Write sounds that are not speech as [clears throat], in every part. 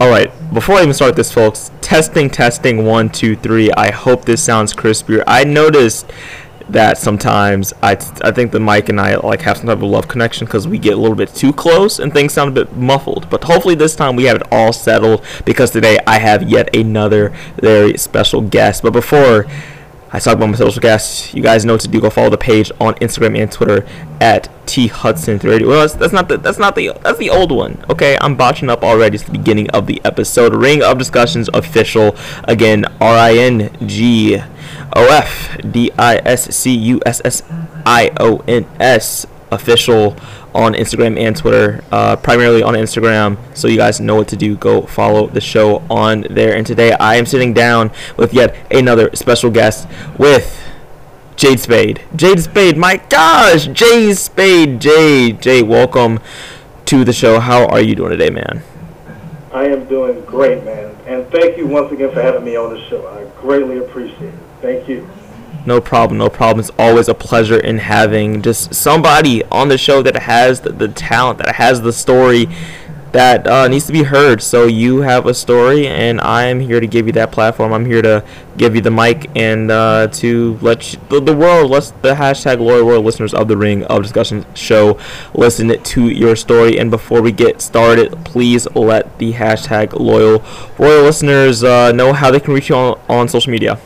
All right, before I even start this, folks, testing, testing, one, two, three. I hope this sounds crispier. I noticed that sometimes I, I think the mic and I like have some type of love connection because we get a little bit too close and things sound a bit muffled. But hopefully this time we have it all settled because today I have yet another very special guest. But before I talk about my social guests. You guys know what to do. Go follow the page on Instagram and Twitter at T Hudson 30. Well, that's, that's not the that's not the that's the old one. Okay, I'm botching up already. It's the beginning of the episode. Ring of Discussions official. Again, R I N G O F D I S C U S S I O N S official on Instagram and Twitter, uh, primarily on Instagram. So you guys know what to do. Go follow the show on there. And today I am sitting down with yet another special guest with Jade Spade. Jade Spade, my gosh, Jade Spade, Jade, Jade, welcome to the show. How are you doing today, man? I am doing great, man. And thank you once again for having me on the show. I greatly appreciate it. Thank you. No problem, no problem. It's always a pleasure in having just somebody on the show that has the, the talent, that has the story that uh, needs to be heard. So you have a story, and I am here to give you that platform. I'm here to give you the mic and uh, to let you, the, the world, let the hashtag loyal world listeners of the Ring of Discussion show listen to your story. And before we get started, please let the hashtag loyal royal listeners uh, know how they can reach you on, on social media.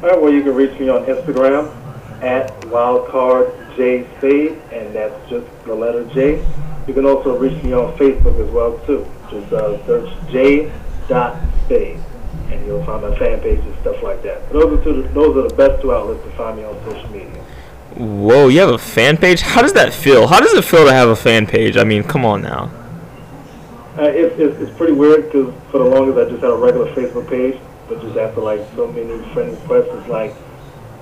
All right, well, you can reach me on Instagram at wildcardjspade, and that's just the letter J. You can also reach me on Facebook as well, too. Just uh, search j.spade, and you'll find my fan page and stuff like that. Those are, two, those are the best two outlets to find me on social media. Whoa, you have a fan page? How does that feel? How does it feel to have a fan page? I mean, come on now. Uh, it, it, it's pretty weird because for the longest I just had a regular Facebook page but just after like so many friend requests, it's like,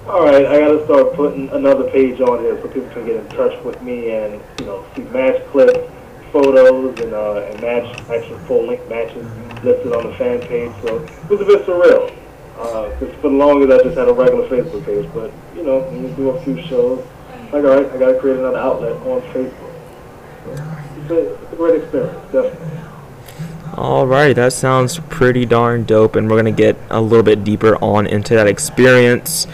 all right, I got to start putting another page on here so people can get in touch with me and you know see match clips, photos, and uh, and match actual full length matches listed on the fan page. So it was a bit surreal. Because uh, for the longest I just had a regular Facebook page, but you know when you do a few shows, like all right, I got to create another outlet on Facebook. So it's a, it's a great experience, definitely. Alright, that sounds pretty darn dope, and we're gonna get a little bit deeper on into that experience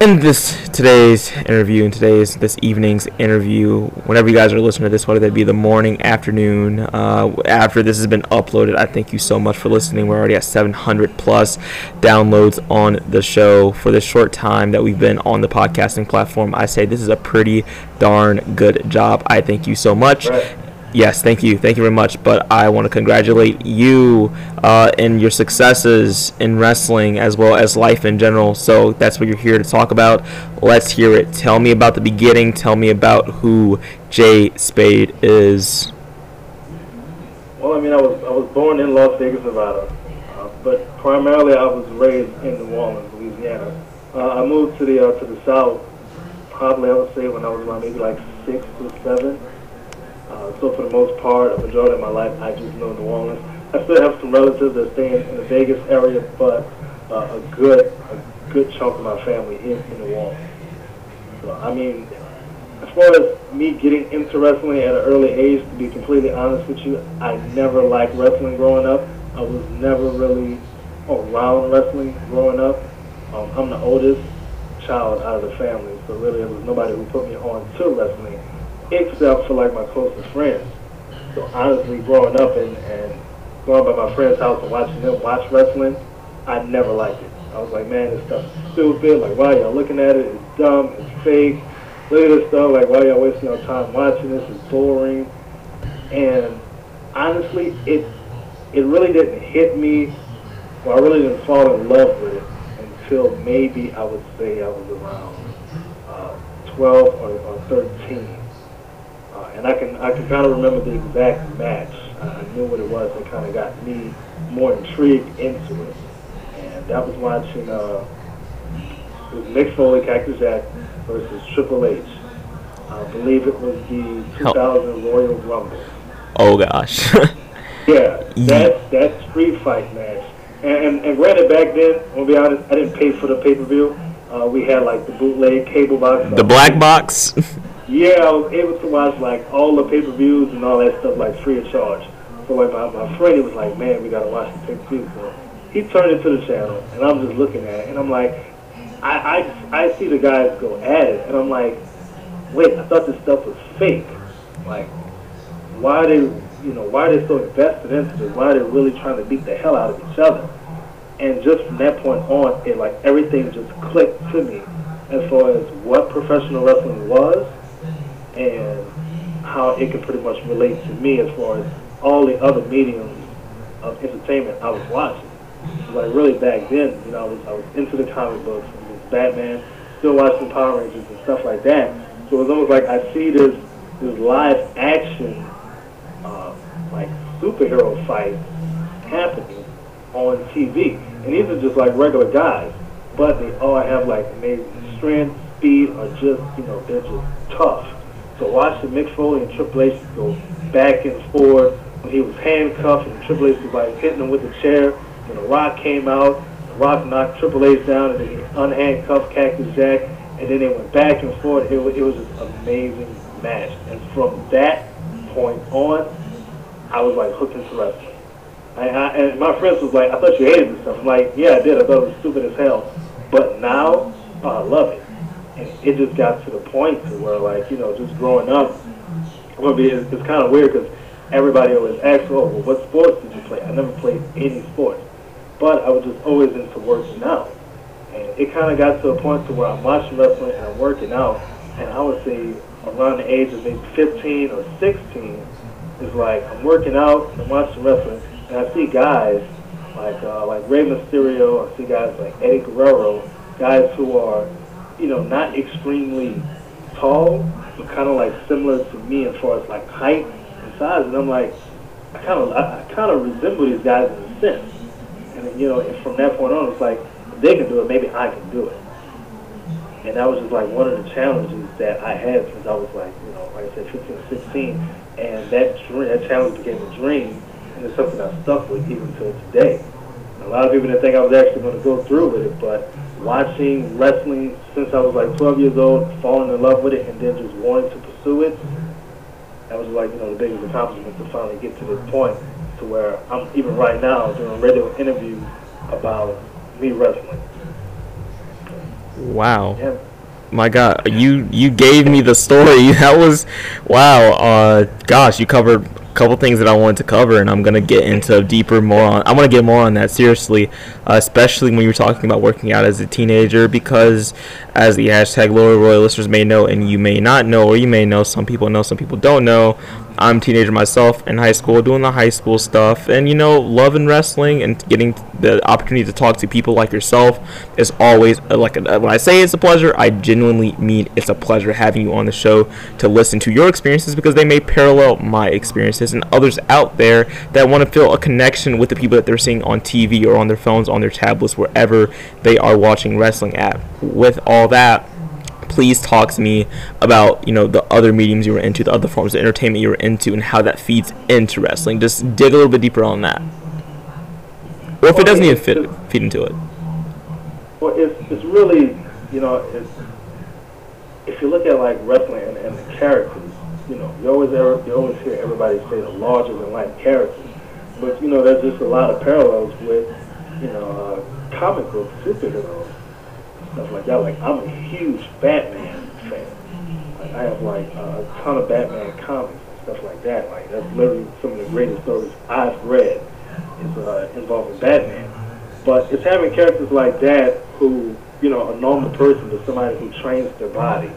in this today's interview, in today's this evening's interview. Whenever you guys are listening to this, whether that be the morning, afternoon, uh, after this has been uploaded, I thank you so much for listening. We're already at 700 plus downloads on the show for the short time that we've been on the podcasting platform. I say this is a pretty darn good job. I thank you so much. Yes, thank you, thank you very much. But I want to congratulate you uh, in your successes in wrestling as well as life in general. So that's what you're here to talk about. Let's hear it. Tell me about the beginning. Tell me about who Jay Spade is. Well, I mean, I was I was born in Las Vegas, Nevada, uh, but primarily I was raised in New Orleans, Louisiana. Uh, I moved to the uh, to the South probably I would say when I was around maybe like six or seven. Uh, so for the most part, a majority of my life, I just know New Orleans. I still have some relatives that stay in, in the Vegas area, but uh, a good a good chunk of my family is in New Orleans. So I mean, as far as me getting into wrestling at an early age, to be completely honest with you, I never liked wrestling growing up. I was never really around wrestling growing up. Um, I'm the oldest child out of the family, so really there was nobody who put me on to wrestling except for like my closest friends. So honestly, growing up and, and going by my friend's house and watching them watch wrestling, I never liked it. I was like, man, this stuff's stupid. Like, why y'all looking at it? It's dumb. It's fake. Look at this stuff. Like, why y'all wasting your time watching this? It's boring. And honestly, it it really didn't hit me. Well, I really didn't fall in love with it until maybe I would say I was around uh, 12 or, or 13 and I can I can kind of remember the exact match. I knew what it was that kind of got me more intrigued into it, and that was watching uh, it was Mick Foley, Cactus Jack versus Triple H. I believe it was the 2000 Royal Rumble. Oh gosh. [laughs] yeah, that that street fight match. And, and, and granted, back then, I'll be honest, I didn't pay for the pay per view. Uh, we had like the bootleg cable box. The black box. [laughs] Yeah, I was able to watch like all the pay per views and all that stuff like free of charge. So like my, my friend, he was like, man, we gotta watch the pay per So he turned it to the channel, and I'm just looking at it, and I'm like, I, I, I see the guys go at it, and I'm like, wait, I thought this stuff was fake. Like, why are they, you know, why are they so invested into this? Why are they really trying to beat the hell out of each other? And just from that point on, it like everything just clicked to me as far as what professional wrestling was and how it could pretty much relate to me as far as all the other mediums of entertainment I was watching. Like really back then, you know, I was, I was into the comic books, and Batman, still watching Power Rangers and stuff like that. So it was almost like I see this this live action uh, like superhero fight happening on TV, and these are just like regular guys, but they all have like amazing strength, speed, or just you know they're just tough. So watching Mick Foley and Triple H go back and forth when he was handcuffed and Triple H was like hitting him with a chair. When The Rock came out, The Rock knocked Triple H down and then he unhandcuffed Cactus Jack, and then they went back and forth. It was, it was an amazing match. And from that point on, I was like hooked into wrestling. I, I, and my friends was like, I thought you hated this stuff. I'm like, yeah, I did. I thought it was stupid as hell. But now, oh, I love it. It just got to the point to where, like, you know, just growing up, well, it's, it's kind of weird because everybody always asks, oh, well, what sports did you play? I never played any sports. But I was just always into working out. And it kind of got to a point to where I'm watching wrestling and I'm working out. And I would say around the age of maybe 15 or 16 is like I'm working out and I'm watching wrestling and I see guys like uh, like Rey Mysterio, I see guys like Eddie Guerrero, guys who are, you know, not extremely tall, but kind of like similar to me as far as like height and size. And I'm like, I kind of I, I kind of resemble these guys in a sense. And you know, and from that point on, it's like if they can do it, maybe I can do it. And that was just like one of the challenges that I had since I was like, you know, like I said, 15 16. And that dream, that challenge became a dream, and it's something I stuck with even till today. A lot of people didn't think I was actually going to go through with it, but watching wrestling since I was like 12 years old, falling in love with it, and then just wanting to pursue it, that was like, you know, the biggest accomplishment to finally get to this point to where I'm even right now doing radio interviews about me wrestling. Wow. Yeah. My God, you you gave me the story. [laughs] That was wow. Uh, gosh, you covered couple things that I wanted to cover, and I'm gonna get into deeper more on. I want to get more on that seriously, uh, especially when you're talking about working out as a teenager, because as the hashtag loyal royal listeners may know, and you may not know, or you may know, some people know, some people don't know. I'm a teenager myself in high school, doing the high school stuff, and you know, loving wrestling and getting the opportunity to talk to people like yourself is always uh, like a, when I say it's a pleasure, I genuinely mean it's a pleasure having you on the show to listen to your experiences because they may parallel my experiences and others out there that want to feel a connection with the people that they're seeing on TV or on their phones, on their tablets, wherever they are watching wrestling at. With all that please talk to me about you know the other mediums you were into, the other forms of entertainment you were into, and how that feeds into wrestling. Just dig a little bit deeper on that, or if it doesn't even fit feed into it. Well, it's, it's really, you know, it's, if you look at like wrestling and, and the characters, you know, you always you always hear everybody say the larger than life characters, but you know, there's just a lot of parallels with, you know, uh, comic book superheroes, stuff like that. Like I'm a huge Batman fan. Like, I have like uh, a ton of Batman comics and stuff like that. Like that's literally some of the greatest stories I've read is uh, involving Batman. But it's having characters like that who, you know, a normal person to somebody who trains their body,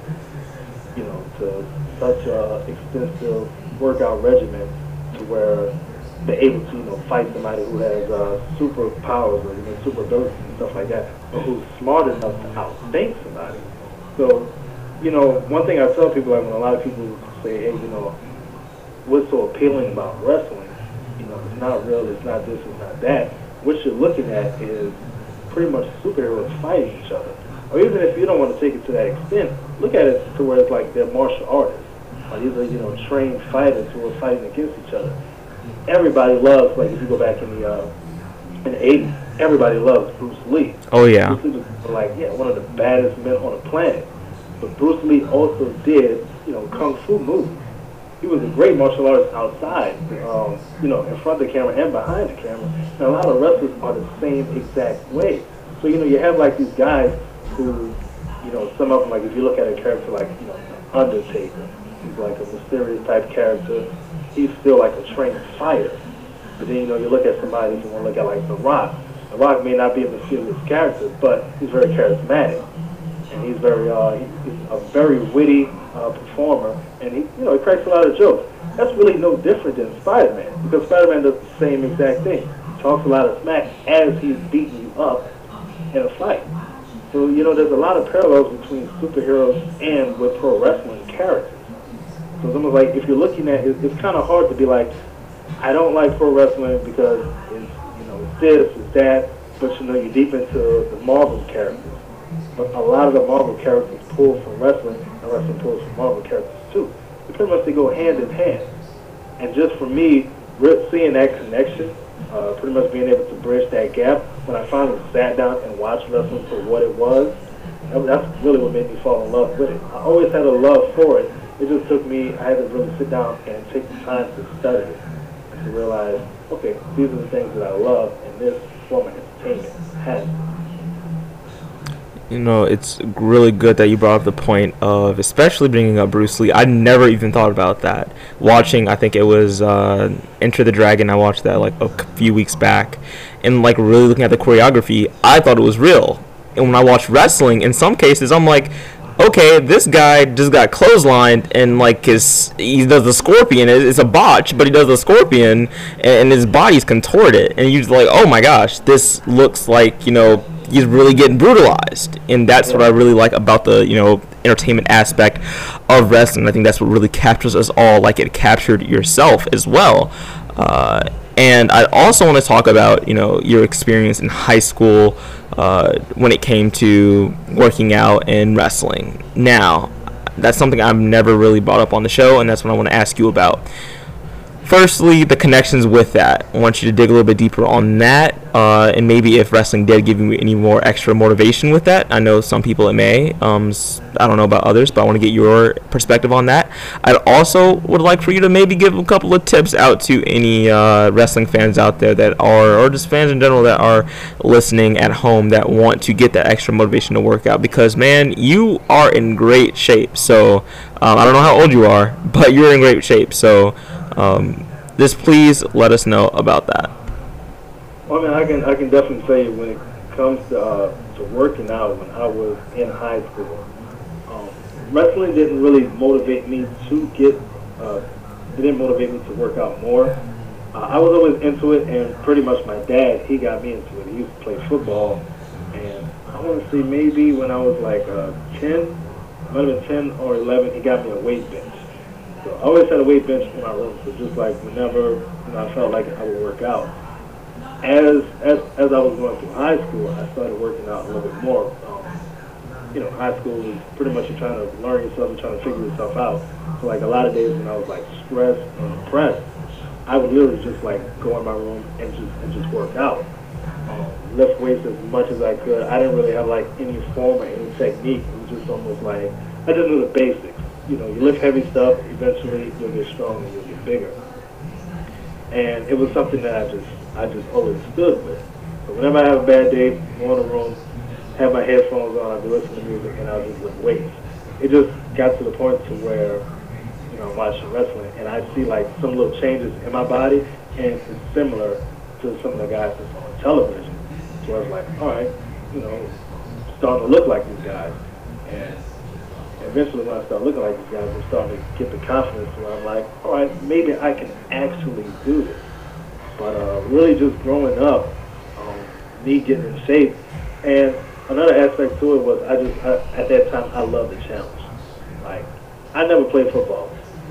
you know, to such a extensive workout regimen to where they're able to, you know, fight somebody who has uh, superpowers or you know, super abilities and stuff like that, who's smart enough to outthink somebody. So, you know, one thing I tell people, like when a lot of people say, hey, you know, what's so appealing about wrestling? You know, it's not real, it's not this, it's not that what you're looking at is pretty much superheroes fighting each other. Or even if you don't want to take it to that extent, look at it to where it's like they're martial artists. Or these are, you know, trained fighters who are fighting against each other. Everybody loves, like if you go back in the uh, in the 80s, everybody loves Bruce Lee. Oh yeah. Bruce Lee was like, yeah, one of the baddest men on the planet. But Bruce Lee also did, you know, kung fu movies. he was a great martial artist outside, um, you know, in front of the camera and behind the camera. And a lot of wrestlers are the same exact way. So you know, you have like these guys who, you know, some of them like if you look at a character like you know Undertaker, he's like a mysterious type character. He's still like a trained fighter. But then you know you look at somebody, you want to look at like The Rock. The Rock may not be a mysterious character, but he's very charismatic, and he's very uh, he's a very witty uh, performer, and he you know he cracks a lot of jokes. That's really no different than Spider-Man because Spider-Man does the same exact thing. Talks a lot of smack as he's beating you up in a fight. So you know there's a lot of parallels between superheroes and with pro wrestling characters. So it's almost like if you're looking at it, it's kind of hard to be like, I don't like pro wrestling because it's you know it's this, that, but you know you're deep into the Marvel characters. But a lot of the Marvel characters pull from wrestling, and wrestling pulls from Marvel characters too. Pretty much they go hand in hand. And just for me, seeing that connection, uh, pretty much being able to bridge that gap, when I finally sat down and watched wrestling for what it was, that's really what made me fall in love with it. I always had a love for it. It just took me, I had to really sit down and take the time to study it to realize, okay, these are the things that I love, and this you know, it's really good that you brought up the point of, especially bringing up Bruce Lee. I never even thought about that. Watching, I think it was uh, Enter the Dragon. I watched that like a few weeks back, and like really looking at the choreography, I thought it was real. And when I watch wrestling, in some cases, I'm like, okay, this guy just got clotheslined and like his he does the scorpion. It's a botch, but he does the scorpion and his body's contorted, and you're like, oh my gosh, this looks like you know he's really getting brutalized, and that's what I really like about the you know entertainment aspect of wrestling. I think that's what really captures us all, like it captured yourself as well. Uh, and I also want to talk about you know your experience in high school uh, when it came to working out and wrestling. Now, that's something I've never really brought up on the show, and that's what I want to ask you about firstly, the connections with that. I want you to dig a little bit deeper on that, uh, and maybe if wrestling did give you any more extra motivation with that. I know some people it may. Um, I don't know about others, but I want to get your perspective on that. I also would like for you to maybe give a couple of tips out to any uh, wrestling fans out there that are, or just fans in general that are listening at home that want to get that extra motivation to work out. Because man, you are in great shape. So um, I don't know how old you are, but you're in great shape. So um, just please let us know about that. Well, I mean, I can I can definitely say when it comes to uh, to working out when I was in high school, um, wrestling didn't really motivate me to get. Uh, it didn't motivate me to work out more. Uh, I was always into it, and pretty much my dad he got me into it. He used to play football, and I want to say maybe when I was like uh, 10, might have been 10 or 11, he got me a weight bench. So I always had a weight bench in my room, so just like whenever you know, I felt like I would work out. As as as I was going through high school, I started working out a little bit more. Um, you know, high school is pretty much you're trying to learn yourself and trying to figure yourself out. So like a lot of days when I was like stressed and depressed, I would literally just like go in my room and just and just work out. Um, lift weights as much as I could. I didn't really have like any form or any technique. It was just almost like I just knew the basics you know, you lift heavy stuff, eventually you'll get strong and you'll get bigger. And it was something that I just, I just always stood with. So whenever I have a bad day, go in the room, have my headphones on, I'll be listening to music, and I'll just lift weights. It just got to the point to where, you know, I'm watching wrestling, and I see like some little changes in my body, and it's similar to some of the guys that's on television. So I was like, all right, you know, starting to look like these guys. And eventually when I start looking like these guys, I'm starting to get the confidence where I'm like, all right, maybe I can actually do this. But uh, really just growing up, um, me getting in shape, and another aspect to it was I just, I, at that time, I loved the challenge. Like, I never played football.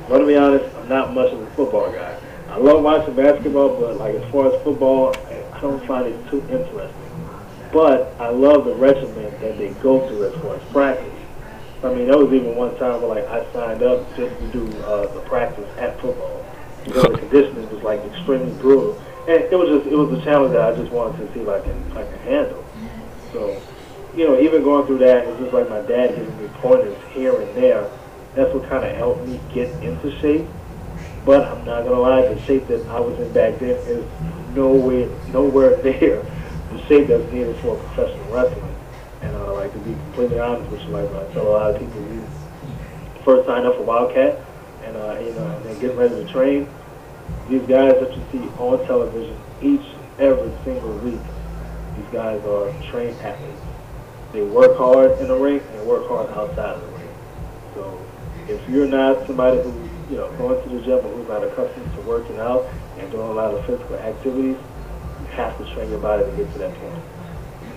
But to be honest, I'm not much of a football guy. I love watching basketball, but like as far as football, I don't find it too interesting. But I love the regimen that they go through as far as practice. I mean, there was even one time where like I signed up just to do uh, the practice at football because the conditioning was like extremely brutal, and it was just it was a challenge that I just wanted to see if I can I can handle. So, you know, even going through that, it's just like my dad giving me pointers here and there. That's what kind of helped me get into shape. But I'm not gonna lie, the shape that I was in back then is nowhere, nowhere [laughs] near the shape that's needed for professional wrestling. Like to be completely honest with you, like I tell a lot of people, who first sign up for Wildcat, and uh, you know, and they're getting ready to train. These guys that you see on television each every single week, these guys are trained athletes. They work hard in the ring and work hard outside of the ring. So if you're not somebody who you know going to the gym or who's not accustomed to working out and doing a lot of physical activities, you have to train your body to get to that point.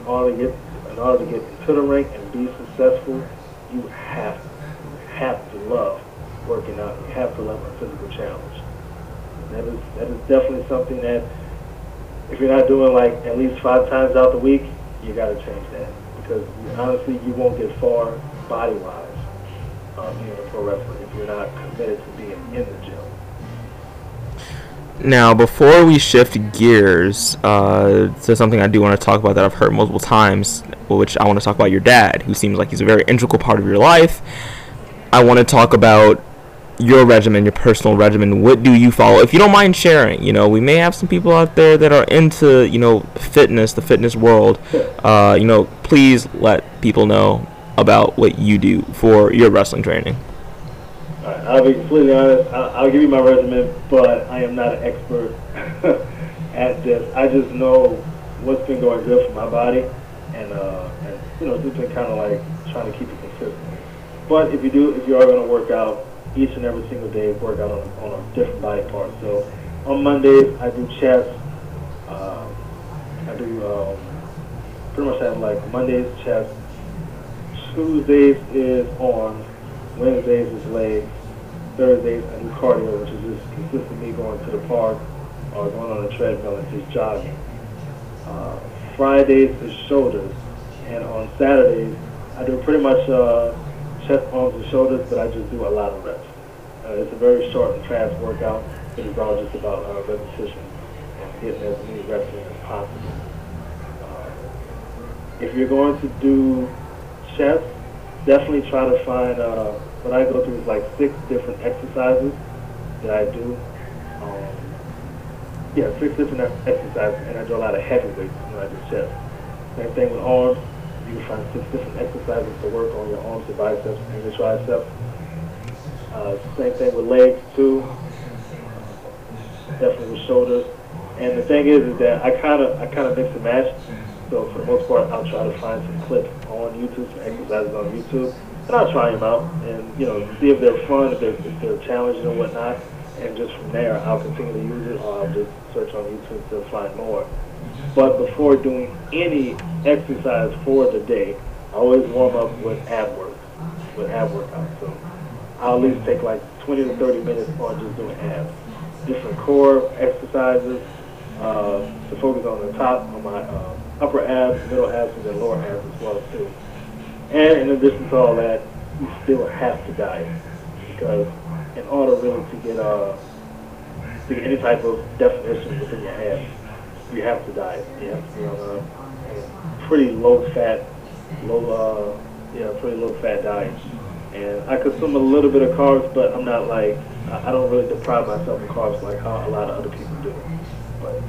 All to get in order to get into the ring and be successful, you have you have to love working out. You have to love a physical challenge. That is that is definitely something that if you're not doing like at least five times out the week, you got to change that because honestly, you won't get far body wise um, being a pro wrestler if you're not committed to being in the gym. Now, before we shift gears uh, to something I do want to talk about that I've heard multiple times, which I want to talk about your dad, who seems like he's a very integral part of your life. I want to talk about your regimen, your personal regimen. What do you follow? If you don't mind sharing, you know, we may have some people out there that are into, you know, fitness, the fitness world. Uh, you know, please let people know about what you do for your wrestling training. I'll be completely honest. I'll, I'll give you my regimen, but I am not an expert [laughs] at this. I just know what's been going good for my body, and uh, and you know, just been kind of like trying to keep it consistent. But if you do, if you are going to work out each and every single day, work out on, on a different body part. So on Mondays, I do chest. Um, I do um, pretty much have like Mondays chest. Tuesdays is arms. Wednesdays is legs. Thursdays I do cardio, which is just consistently going to the park or going on a treadmill and just jogging. Uh, Fridays is shoulders, and on Saturdays I do pretty much uh, chest, arms, and shoulders, but I just do a lot of reps. Uh, it's a very short and fast workout. It is all just about uh, repetition and getting as many reps in as possible. Uh, if you're going to do chest, definitely try to find, uh, what I go through is like six different exercises that I do. Um, yeah, six different exercises, and I do a lot of heavy weights when I do chest. Same thing with arms. You can find six different exercises to work on your arms, your biceps, and your triceps. Uh, same thing with legs too. Definitely with shoulders. And the thing is, is that I kind of, I kind of mix and match. So for the most part, I'll try to find some clips on YouTube, some exercises on YouTube, and I'll try them out and you know see if they're fun, if they're, if they're challenging or whatnot. And just from there, I'll continue to use it, or I'll just search on YouTube to find more. But before doing any exercise for the day, I always warm up with ab work, with ab workout. So I'll at least take like 20 to 30 minutes on just doing abs. Different core exercises uh, to focus on the top, on my uh, upper abs, middle abs, and then lower abs as well too. And in addition to all that, you still have to diet because in order really to get uh, to get any type of definition within your head, you have to diet. You have to be on a pretty low fat, low uh, yeah, pretty low fat diet. And I consume a little bit of carbs, but I'm not like I don't really deprive myself of carbs like how a lot of other people do. But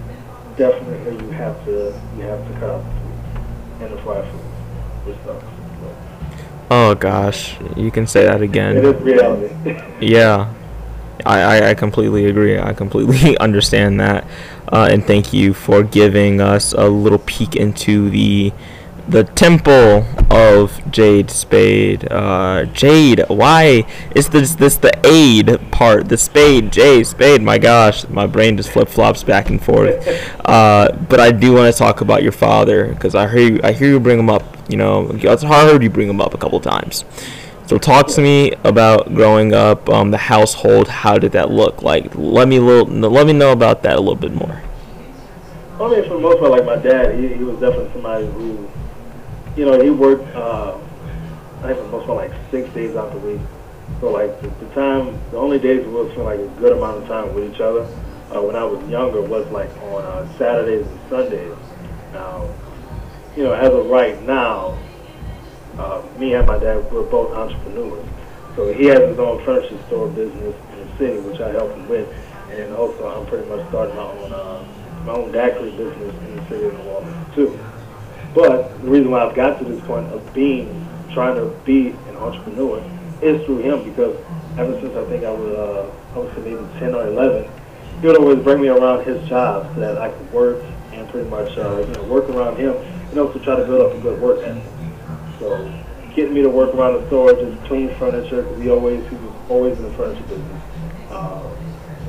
definitely you have to you have to cut out the food and the fried foods, which sucks. Oh gosh, you can say that again. It is reality. [laughs] Yeah, I, I, I completely agree. I completely [laughs] understand that, uh, and thank you for giving us a little peek into the the temple of Jade Spade. Uh, Jade, why is this this the aid part? The spade, Jade Spade. My gosh, my brain just flip flops back and forth. [laughs] Uh, but I do want to talk about your father because I hear you, I hear you bring him up. You know, I heard you bring him up a couple times. So talk to me about growing up, um, the household. How did that look like? Let me little, let me know about that a little bit more. I mean, for the most part, like my dad, he, he was definitely somebody who, you know, he worked, uh, I think for the most part, like six days out the week. So like the, the time, the only days we would spend like a good amount of time with each other uh, when I was younger was like on uh, Saturdays and Sundays. Now, you know, as of right now, uh, me and my dad, we're both entrepreneurs. So he has his own furniture store business, and his city, which I helped him with, and also I'm pretty much starting my own uh, my own daiquiri business in the city of New Orleans too. But the reason why I've got to this point of being trying to be an entrepreneur is through him because ever since I think I was uh, I was maybe 10 or 11, he would always bring me around his job so that I could work and pretty much uh, you know work around him and also try to build up a good work ethic. So getting me to work around the store, just clean furniture. Cause he always he was always in the furniture business uh,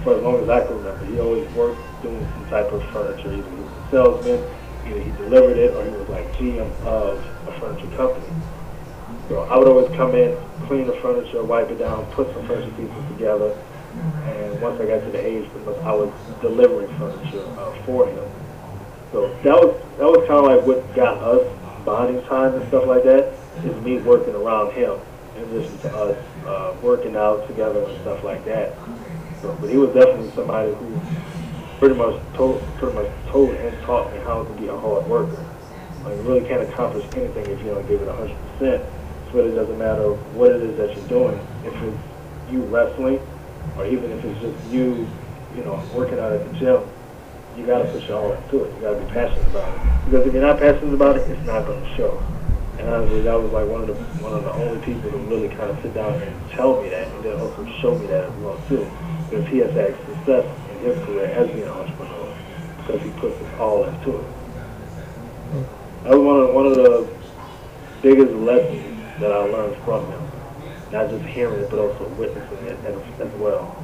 for as long as I can remember. He always worked doing some type of furniture. Either he was a salesman, either he delivered it, or he was like GM of a furniture company. So I would always come in, clean the furniture, wipe it down, put some furniture pieces together, and once I got to the age, I was delivering furniture uh, for him. So that was that was kind of like what got us bonding time and stuff like that. Is me working around him in addition to us uh, working out together and stuff like that. So, but he was definitely somebody who pretty much told pretty much told and taught me how to be a hard worker. Like you really can't accomplish anything if you don't give it hundred percent. So it doesn't matter what it is that you're doing. If it's you wrestling, or even if it's just you, you know, working out at the gym, you got to put your all into it. You got to be passionate about it. Because if you're not passionate about it, it's not to show. And honestly, that was like one of the one of the only people to really kind of sit down and tell me that, and then also show me that as well too. Because he has had success his career as being an entrepreneur because he puts his all into it. That was one of one of the biggest lessons that I learned from him. Not just hearing it, but also witnessing it as, as well.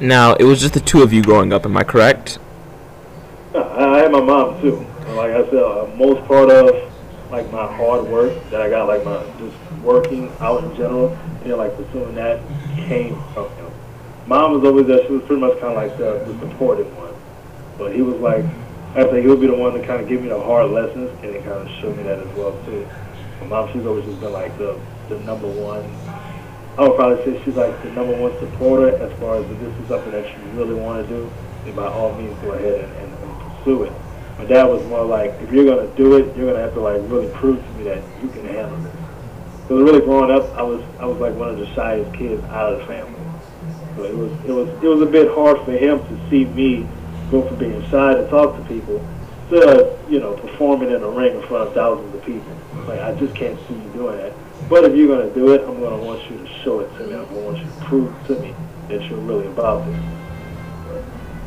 Now, it was just the two of you growing up, am I correct? Yeah, [laughs] I I had my mom too. Like I said, uh, most part of like my hard work that I got, like my just working out in general, you know, like pursuing that came from him. Mom was always there. She was pretty much kind of like the, the supportive one, but he was like, I think he would be the one to kind of give me the hard lessons and then kind of show me that as well too. My mom, she's always just been like the the number one. I would probably say she's like the number one supporter as far as if this is something that you really want to do, then by all means go ahead and, and, and pursue it. My dad was more like, if you're gonna do it, you're gonna have to like really prove to me that you can handle this. So really growing up, I was I was like one of the shyest kids out of the family. It was it was it was a bit hard for him to see me go from being shy to talk to people to you know performing in a ring in front of thousands of people. Like I just can't see you doing that. But if you're gonna do it, I'm gonna want you to show it to me. I'm gonna want you to prove to me that you're really about this.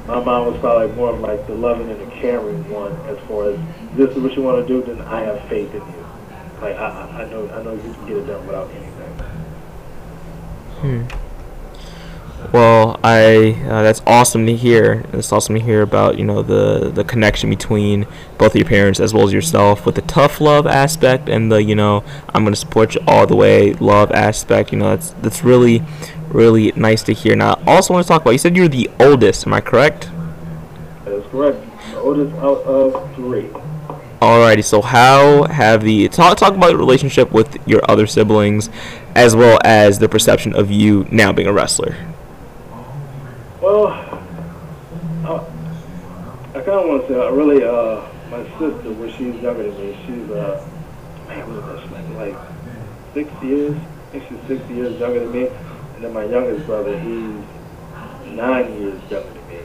My mom was probably more of like the loving and the caring one as far as this is what you want to do, then I have faith in you. Like I, I know I know you can get it done without anything. Hmm. Well, I uh, that's awesome to hear. It's awesome to hear about you know the the connection between both of your parents as well as yourself with the tough love aspect and the you know I'm gonna support you all the way love aspect. You know that's that's really really nice to hear. Now, I also want to talk about. You said you're the oldest. Am I correct? That is correct. The oldest out of three. Alrighty. So how have the talk talk about your relationship with your other siblings, as well as the perception of you now being a wrestler? Well, I, I kind of want to say, uh, really, uh, my sister, when she's younger than me, she's, uh, man, what is that, like, like six years? I think she's six years younger than me. And then my youngest brother, he's nine years younger than me.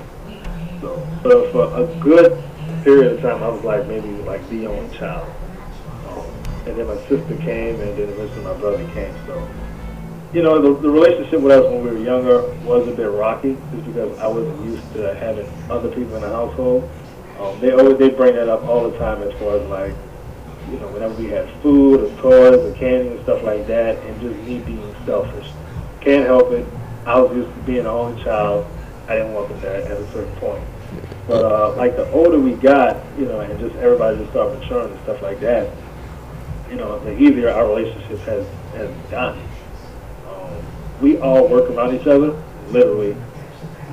So, so for a good period of time, I was like maybe like the only child. Um, and then my sister came, and then eventually my brother came. So, you know, the, the relationship with us when we were younger was a bit rocky, just because I wasn't used to having other people in the household. Um, they always they bring that up all the time as far as like, you know, whenever we had food or toys or candy and stuff like that, and just me being selfish. Can't help it. I was used to being an only child. I didn't want there at a certain point. But uh, like the older we got, you know, and just everybody just started maturing and stuff like that, you know, the easier our relationship has has gotten. We all work around each other, literally.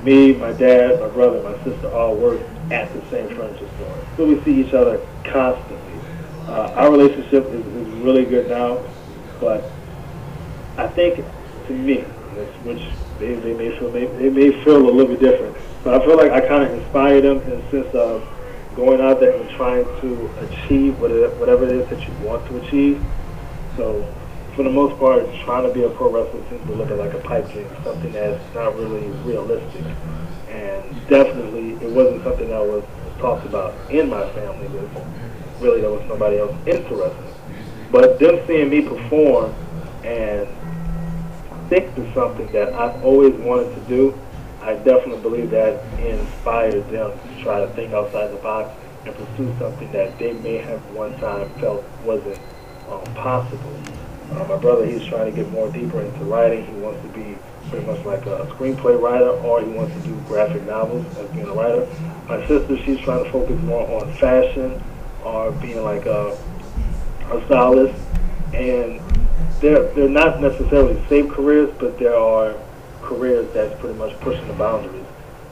Me, my dad, my brother, my sister all work at the same furniture store. So we see each other constantly. Uh, our relationship is, is really good now, but I think to me, which they, they may feel may, they may feel a little bit different, but I feel like I kind of inspire them in the sense of going out there and trying to achieve whatever it is that you want to achieve. So for the most part, trying to be a pro wrestler seems to look at like a pipe dream, something that's not really realistic. And definitely, it wasn't something that was talked about in my family. Really, there was nobody else into wrestling. But them seeing me perform and stick to something that I've always wanted to do, I definitely believe that inspired them to try to think outside the box and pursue something that they may have one time felt wasn't um, possible. Uh, my brother, he's trying to get more deeper into writing. He wants to be pretty much like a screenplay writer, or he wants to do graphic novels as being a writer. My sister, she's trying to focus more on fashion or being like a, a stylist. And they're, they're not necessarily safe careers, but there are careers that's pretty much pushing the boundaries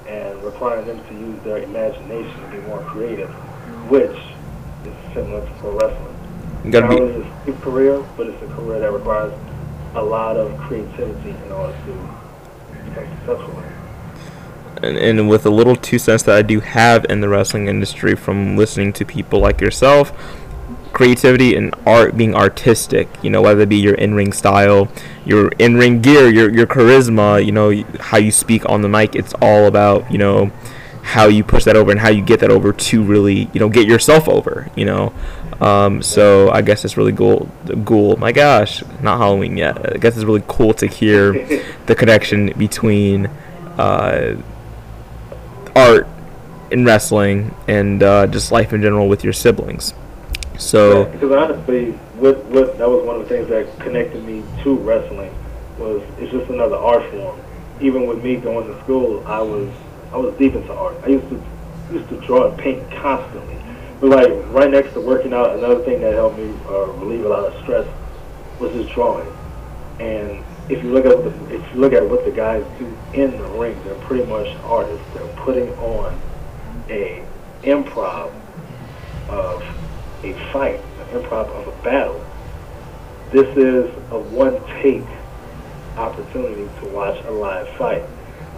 and requiring them to use their imagination to be more creative, which is similar to pro wrestling. Gotta be, a career, but it's a career that requires a lot of creativity in order to become successful. and, and with a little two cents that I do have in the wrestling industry from listening to people like yourself, creativity and art being artistic, you know, whether it be your in-ring style, your in-ring gear, your your charisma, you know, how you speak on the mic, it's all about, you know, how you push that over and how you get that over to really, you know, get yourself over, you know. Um, so I guess it's really cool. Cool. My gosh, not Halloween yet. I guess it's really cool to hear [laughs] the connection between uh, art and wrestling and uh, just life in general with your siblings. So because honestly, what, what that was one of the things that connected me to wrestling was it's just another art form. Even with me going to school, I was I was deep into art. I used to used to draw and paint constantly. But like right next to working out, another thing that helped me uh, relieve a lot of stress was just drawing. And if you look at the, if you look at what the guys do in the ring, they're pretty much artists. They're putting on a improv of a fight, an improv of a battle. This is a one take opportunity to watch a live fight.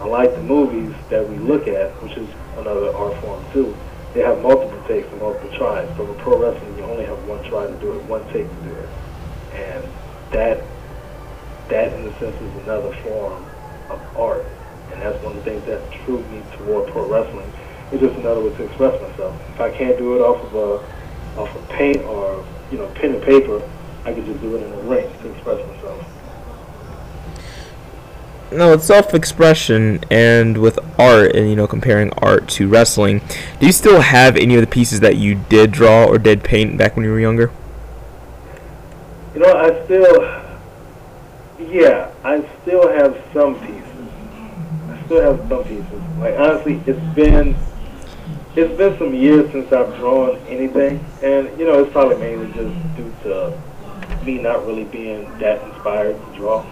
Unlike the movies that we look at, which is another art form too, they have multiple takes and multiple tries. So with pro wrestling, you only have one try to do it, one take to do it, and that that in a sense is another form of art, and that's one of the things that drew me toward pro wrestling. It's just another way to express myself. If I can't do it off of a off of paint or you know pen and paper, I can just do it in the ring to express myself. No, it's self-expression, and with art, and you know, comparing art to wrestling. Do you still have any of the pieces that you did draw or did paint back when you were younger? You know, I still, yeah, I still have some pieces. I still have some pieces. Like honestly, it's been, it's been some years since I've drawn anything, and you know, it's probably mainly just due to me not really being that inspired to draw.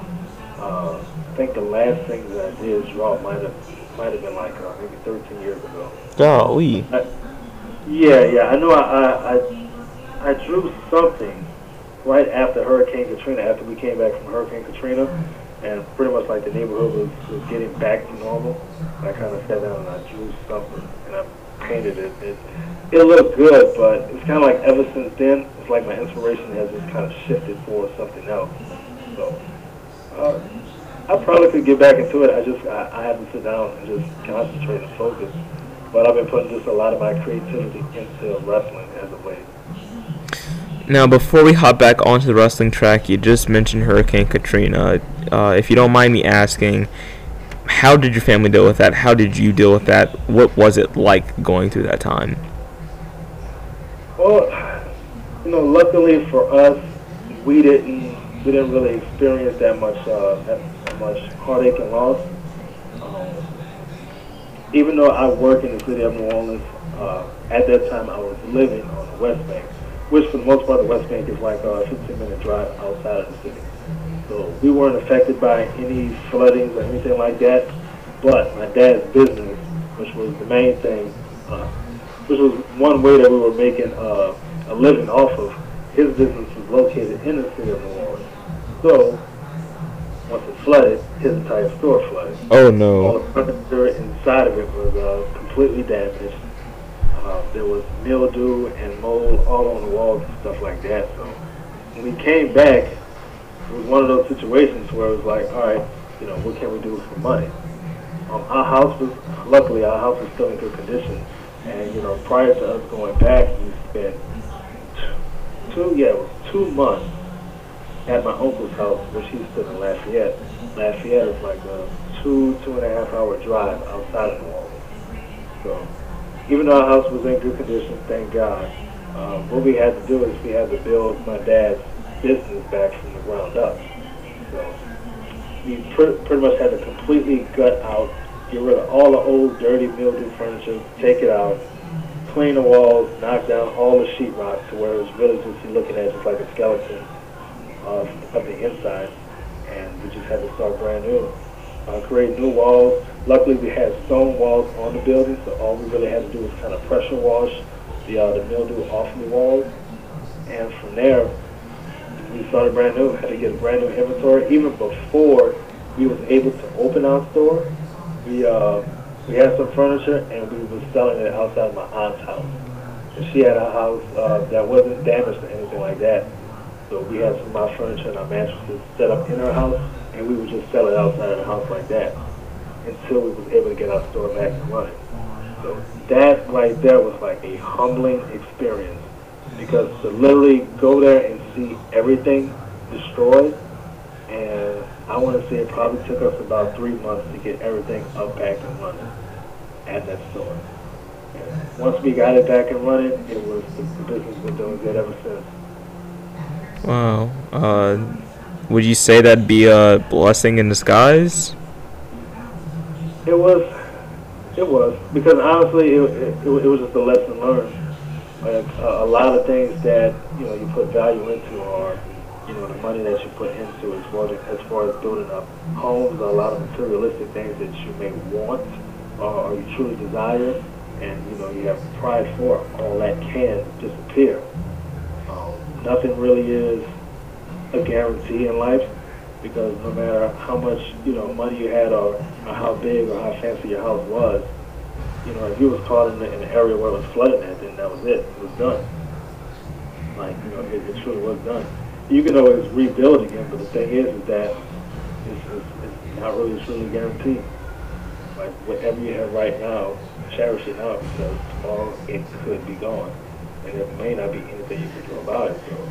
Uh, think the last thing that I did draw might have, might have been like uh, maybe 13 years ago. Golly. I, yeah, yeah, I know. I, I, I, I drew something right after Hurricane Katrina, after we came back from Hurricane Katrina, and pretty much like the neighborhood was, was getting back to normal. I kind of sat down and I drew something, and I painted it. It, it looked good, but it's kind of like ever since then, it's like my inspiration has just kind of shifted for something else. So, uh, I probably could get back into it. I just I, I have to sit down and just concentrate and focus. But I've been putting just a lot of my creativity into wrestling as a way. Now, before we hop back onto the wrestling track, you just mentioned Hurricane Katrina. Uh, if you don't mind me asking, how did your family deal with that? How did you deal with that? What was it like going through that time? Well, you know, luckily for us, we didn't we didn't really experience that much uh, that much heartache and loss. Um, even though I work in the city of New Orleans, uh, at that time I was living on the West Bank, which for the most part the West Bank is like a 15 minute drive outside of the city. So we weren't affected by any floodings or anything like that. But my dad's business, which was the main thing, uh, which was one way that we were making uh, a living off of, his business was located in the city of New Orleans. So flooded, his entire store flooded. Oh no! All the furniture inside of it was uh, completely damaged. Uh, there was mildew and mold all on the walls and stuff like that. So when we came back, it was one of those situations where it was like, all right, you know, what can we do for money? Um, our house was, luckily, our house was still in good condition. And, you know, prior to us going back, we spent two, yeah, it was two months at my uncle's house, which he's still in Lafayette. Lafayette is like a two, two and a half hour drive outside of New Orleans. So, even though our house was in good condition, thank God, um, what we had to do is we had to build my dad's business back from the ground up. So, we pr- pretty much had to completely gut out, get rid of all the old, dirty, mildew furniture, take it out, clean the walls, knock down all the sheetrock to where it was really just looking at just like a skeleton of, of the inside. And we just had to start brand new. Uh, create new walls. Luckily, we had stone walls on the building, so all we really had to do was kind of pressure wash the, uh, the mildew off the walls. And from there, we started brand new. Had to get a brand new inventory. Even before we was able to open our store, we uh, we had some furniture and we was selling it outside of my aunt's house. And she had a house uh, that wasn't damaged or anything like that. So we had some of our furniture and our mattresses set up in her house, and we would just sell it outside of the house like that until we was able to get our store back and running. So that right there was like a humbling experience because to literally go there and see everything destroyed, and I want to say it probably took us about three months to get everything up back and running at that store. And once we got it back and running, it was the business been doing good ever since. Wow. Uh, would you say that'd be a blessing in disguise? It was, it was because honestly, it, it, it, was- just a lesson learned. Like a, a lot of things that you know you put value into are, you know, the money that you put into as far as, as far as building up homes, a lot of materialistic things that you may want or, or you truly desire, and you know you have pride for it. All that can disappear. Nothing really is a guarantee in life because no matter how much you know money you had or, or how big or how fancy your house was, you know if you was caught in, the, in an area where it was flooding, at, then that was it. It was done. Like you know, it, it truly was done. You can always rebuild again, but the thing is, is that it's, it's, it's not really truly guaranteed. Like whatever you have right now, cherish it now because tomorrow it could be gone, and there may not be anything you can do about it. So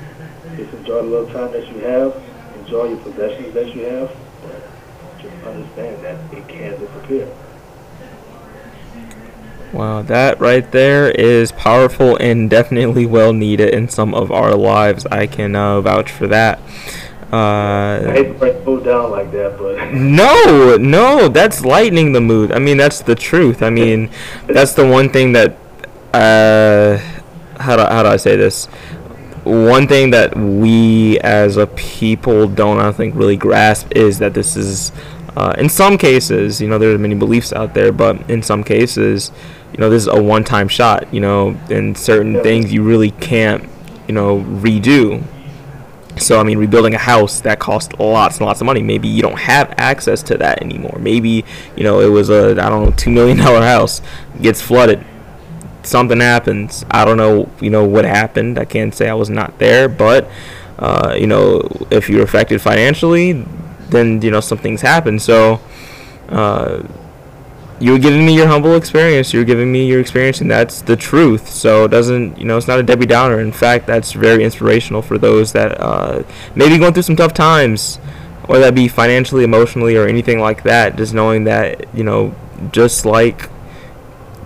just enjoy the little time that you have, enjoy your possessions that you have, but just understand that it can disappear. Wow, that right there is powerful and definitely well needed in some of our lives. I can uh, vouch for that. I Uh, hate to break food down like that, but [laughs] no, no, that's lightening the mood. I mean, that's the truth. I mean, [laughs] that's the one thing that, uh, how do, how do I say this? One thing that we as a people don't, I think, really grasp is that this is, uh, in some cases, you know, there are many beliefs out there, but in some cases, you know, this is a one-time shot. You know, and certain things you really can't, you know, redo. So I mean, rebuilding a house that costs lots and lots of money. Maybe you don't have access to that anymore. Maybe you know it was a I don't know two million dollar house gets flooded. Something happens. I don't know. You know what happened. I can't say I was not there, but uh, you know if you're affected financially, then you know something's happened. So. Uh, you were giving me your humble experience. You're giving me your experience, and that's the truth. So it doesn't, you know, it's not a Debbie Downer. In fact, that's very inspirational for those that uh, maybe going through some tough times, whether that be financially, emotionally, or anything like that. Just knowing that, you know, just like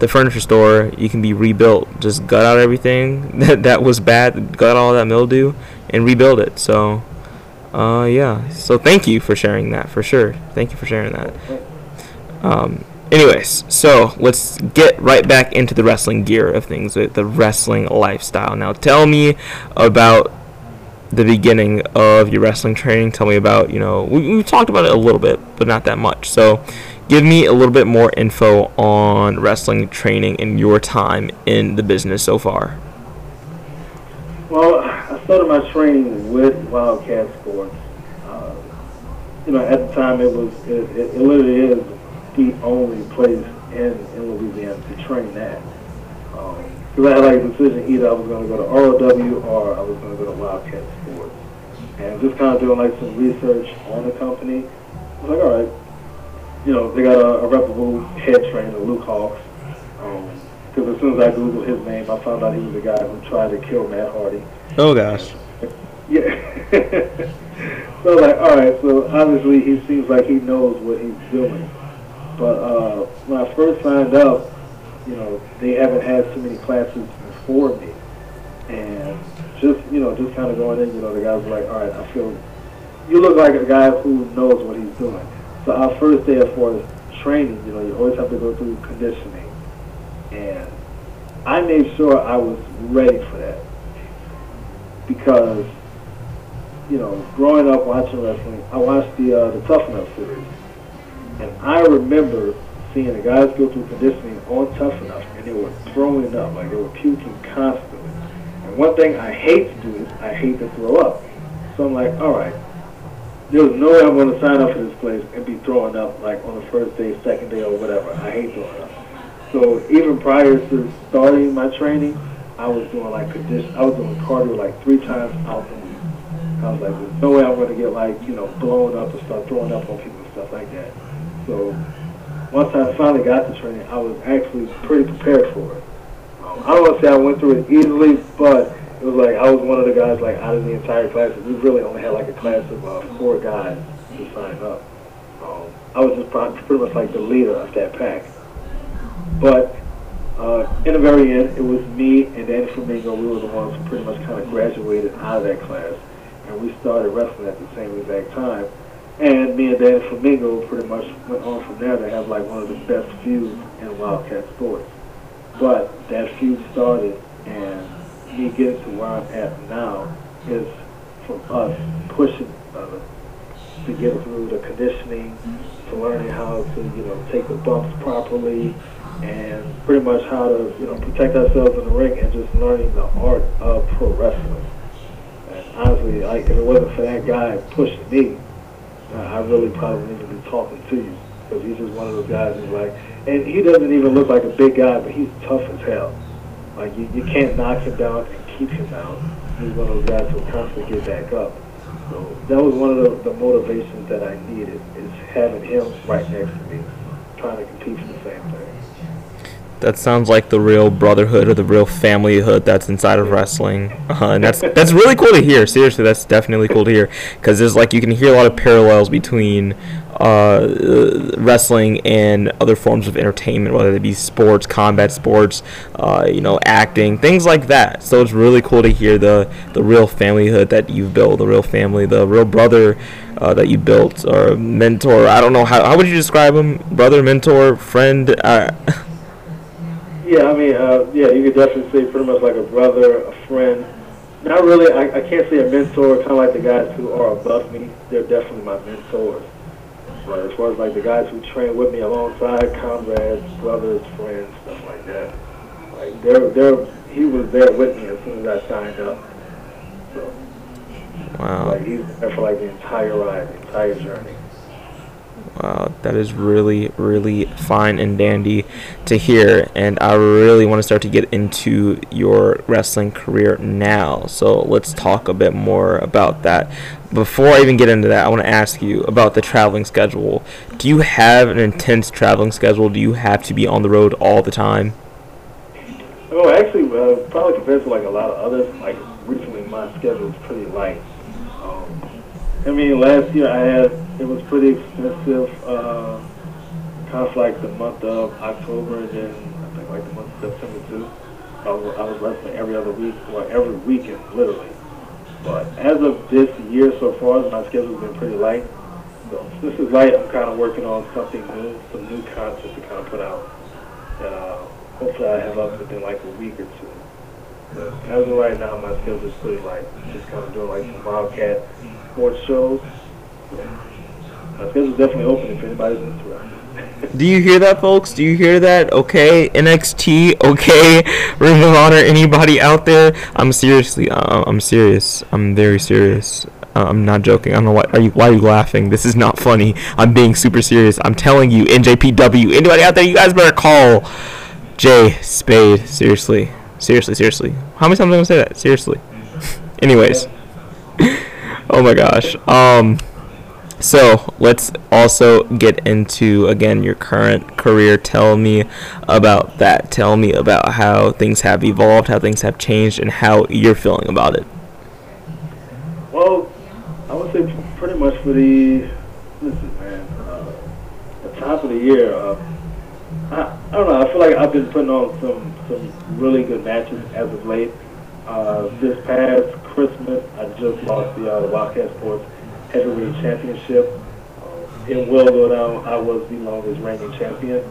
the furniture store, you can be rebuilt. Just gut out everything [laughs] that that was bad, gut all that mildew, and rebuild it. So, uh, yeah. So thank you for sharing that for sure. Thank you for sharing that. Um, anyways, so let's get right back into the wrestling gear of things, the wrestling lifestyle. Now, tell me about the beginning of your wrestling training. Tell me about, you know, we, we've talked about it a little bit, but not that much. So, give me a little bit more info on wrestling training and your time in the business so far. Well, I started my training with WildKat Sports. Uh, you know, at the time it was it, it, it literally is the only place in, in Louisiana to train that. Because I had like a decision either I was going to go to ROW or I was going to go to WildKat Sports. and just kind of doing like some research on the company. I was like, all right, you know, they got a, a reputable head trainer, Luke Hawx. Because um, as soon as I googled his name, I found out he was the guy who tried to kill Matt Hardy. Oh gosh. Yeah. [laughs] so like, all right. So obviously he seems like he knows what he's doing. But uh, when I first signed up, you know, they haven't had too many classes before me, and just you know, just kind of going in, you know, the guys were like, all right, I feel you look like a guy who knows what he's doing. So our first day far as training, you know, you always have to go through conditioning, and I made sure I was ready for that because you know, growing up watching wrestling, I watched the uh, the Tough Enough series, and I remember seeing the guys go through conditioning on Tough Enough, and they were throwing up, like they were puking constantly. And one thing I hate to do is I hate to throw up. So I'm like, all right, there's no way I'm going to sign up for this place and be throwing up like on the first day, second day, or whatever. I hate throwing up. So even prior to starting my training, I was doing like condition. I was doing cardio like three times out the week. I was like, there's no way I'm going to get like you know blown up and start throwing up on people and stuff like that. So once I finally got the training, I was actually pretty prepared for it. Um, I don't want to say I went through it easily, but it was like I was one of the guys like out of the entire class. We really only had like a class of uh, four guys to sign up. Um, I was just pretty much like the leader of that pack. But uh, in the very end, it was me and Danny Flamingo. We were the ones who pretty much kind of graduated out of that class, and we started wrestling at the same exact time. And me and Danny Flamingo pretty much went on from there to have like one of the best feuds in WildKat sports. But that feud started, me getting to where I'm at now is from us pushing uh, to get through the conditioning, to learning how to you know take the bumps properly, and pretty much how to you know protect ourselves in the ring, and just learning the art of pro wrestling. And honestly, like if it wasn't for that guy pushing me, I really probably wouldn't be talking to you because he's just one of those guys who's like, and he doesn't even look like a big guy, but he's tough as hell. Like you, you can't knock him down and keep him down. He's one of those guys who constantly get back up. So that was one of the, the motivations that I needed is having him right next to me, trying to compete for the same thing. That sounds like the real brotherhood or the real familyhood that's inside of wrestling, uh, and that's that's really cool to hear. Seriously, that's definitely cool to hear because there's like you can hear a lot of parallels between uh, wrestling and other forms of entertainment, whether they be sports, combat sports, uh, you know, acting, things like that. So it's really cool to hear the the real familyhood that you've built, the real family, the real brother uh, that you built, or mentor. I don't know how how would you describe him, brother, mentor, friend. [laughs] Yeah, I mean, uh, yeah, you could definitely say pretty much like a brother, a friend. Not really, I, I can't say a mentor, kind of like the guys who are above me. They're definitely my mentors. But as far as like the guys who train with me alongside, comrades, brothers, friends, stuff like that, like they're, they're, he was there with me as soon as I signed up. So, wow. like he's there for like the entire ride, the entire journey. Wow, that is really, really fine and dandy to hear. And I really want to start to get into your wrestling career now. So let's talk a bit more about that. Before I even get into that, I want to ask you about the traveling schedule. Do you have an intense traveling schedule? Do you have to be on the road all the time? Oh, actually, uh, probably compared to like a lot of others, like recently my schedule is pretty light. Um, I mean, last year I had it was pretty expensive. Uh, kind of like the month of October and then I think like the month of September too. I was, I was wrestling every other week or every weekend, literally. But as of this year so far, my schedule's been pretty light. So this is light. I'm kind of working on something new, some new content to kind of put out. Uh, hopefully I have up within like a week or two. As of right now, my schedule is pretty light. Just kind of doing like some WildKat sports shows. Yeah. My schedule's definitely open if anybody's interested. Do you hear that, folks? Do you hear that? Okay, NXT. Okay, Ring of Honor. Anybody out there? I'm seriously. Uh, I'm serious. I'm very serious. Uh, I'm not joking. I don't know why. Are you? Why are you laughing? This is not funny. I'm being super serious. I'm telling you, NJPW. Anybody out there? You guys better call Jay Spade. Seriously. Seriously. Seriously. How many times am I gonna say that? Seriously. [laughs] Anyways. [laughs] oh my gosh. Um, so let's also get into again your current career. Tell me about that. Tell me about how things have evolved, how things have changed, and how you're feeling about it. Well, I would say pretty much for the man. Uh, the top of the year. Uh, I, I don't know. I feel like I've been putting on some some really good matches as of late. Uh, this past Christmas, I just lost the, uh, WildKat Sports Heavyweight Championship. Uh, it will go down. I was the longest reigning champion.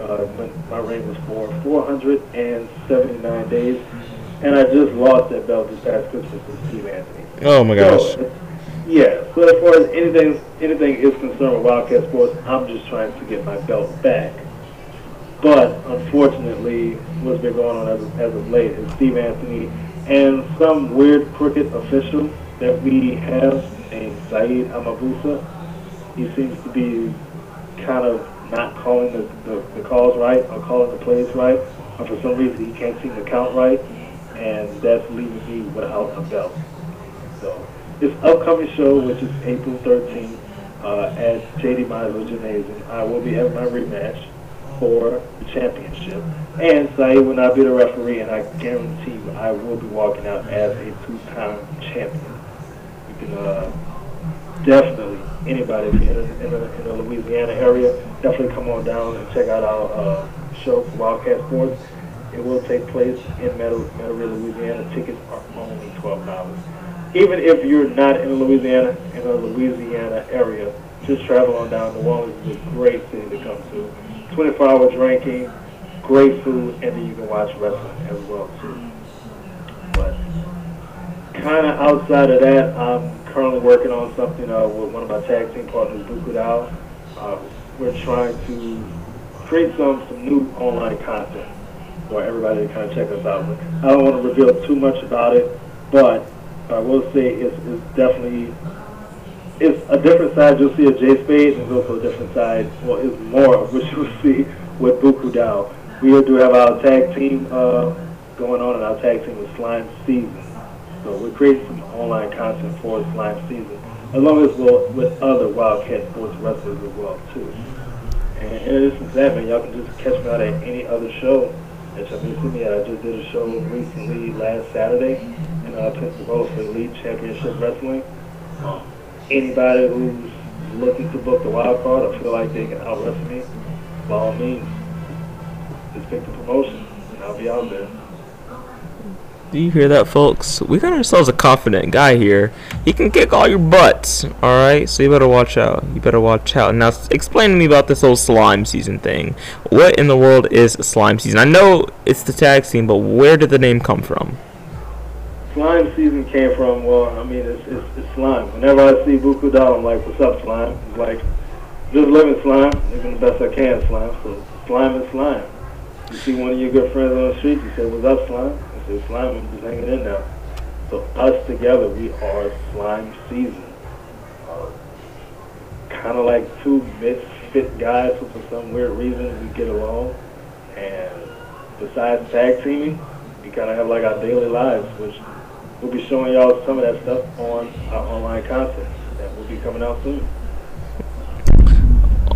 Uh, my reign was for 479 days, and I just lost that belt this past Christmas to Steve Anthony. Oh my gosh. So, yeah. So as far as anything anything is concerned with WildKat Sports, I'm just trying to get my belt back. But unfortunately, what's been going on as of, as of late is Steve Anthony and some weird crooked official that we have named Saeed Amabusa. He seems to be kind of not calling the, the, the calls right or calling the plays right, or for some reason he can't seem to count right, and that's leaving me without a belt. So this upcoming show, which is April 13th uh, at JD Meisler Gymnasium, I will be having my rematch for the championship. And Saeed will not be the referee, and I guarantee you I will be walking out as a two-time champion. Uh, definitely, anybody in the, in, the, in the Louisiana area, definitely come on down and check out our uh, show WildKat Sports. It will take place in Metairie, Louisiana. Tickets are only $12. Even if you're not in Louisiana, in the Louisiana area, just travel on down. New Orleans is a great city to come to. 24 hour drinking, great food, and then you can watch wrestling as well too. But kind of outside of that, I'm currently working on something uh, with one of my tag team partners, Buku Dao. Uh, we're trying to create some some new online content for everybody to kind of check us out. But I don't want to reveal too much about it, but I will say it's, it's definitely it's a different side. You'll see a J Spade, and there's also a different side. Well, it's more of what [laughs] you'll see with Buku Dao. We do have our tag team uh, going on, and our tag team is Slime Season. So we're creating some online content for this Slime Season, along as well with other WildKat sports wrestlers as well too. And in addition to that, man, y'all can just catch me out at any other show that y'all me. I just did a show recently last Saturday in uh, Pensacola for Elite Championship Wrestling. Anybody who's looking to book the wild card or feel like they can out wrestle me, by all means, just pick the promotion and I'll be out there. Do you hear that, folks? We got ourselves a confident guy here. He can kick all your butts, alright? So you better watch out. You better watch out. Now, explain to me about this whole slime season thing. What in the world is slime season? I know it's the tag scene, but where did the name come from? slime season came from, well, I mean, it's, it's, it's slime. Whenever I see Buku Dao, I'm like, what's up, slime? It's like, just living slime, living the best I can, slime. So slime is slime. You see one of your good friends on the street, you say, what's up, slime? Say, slime, I'm just hanging in now. So us together, we are slime season. Uh, kind of like two misfit guys who for some weird reason we get along. And besides tag teaming, we kind of have like our daily lives, which we'll be showing y'all some of that stuff on our online content that will be coming out soon.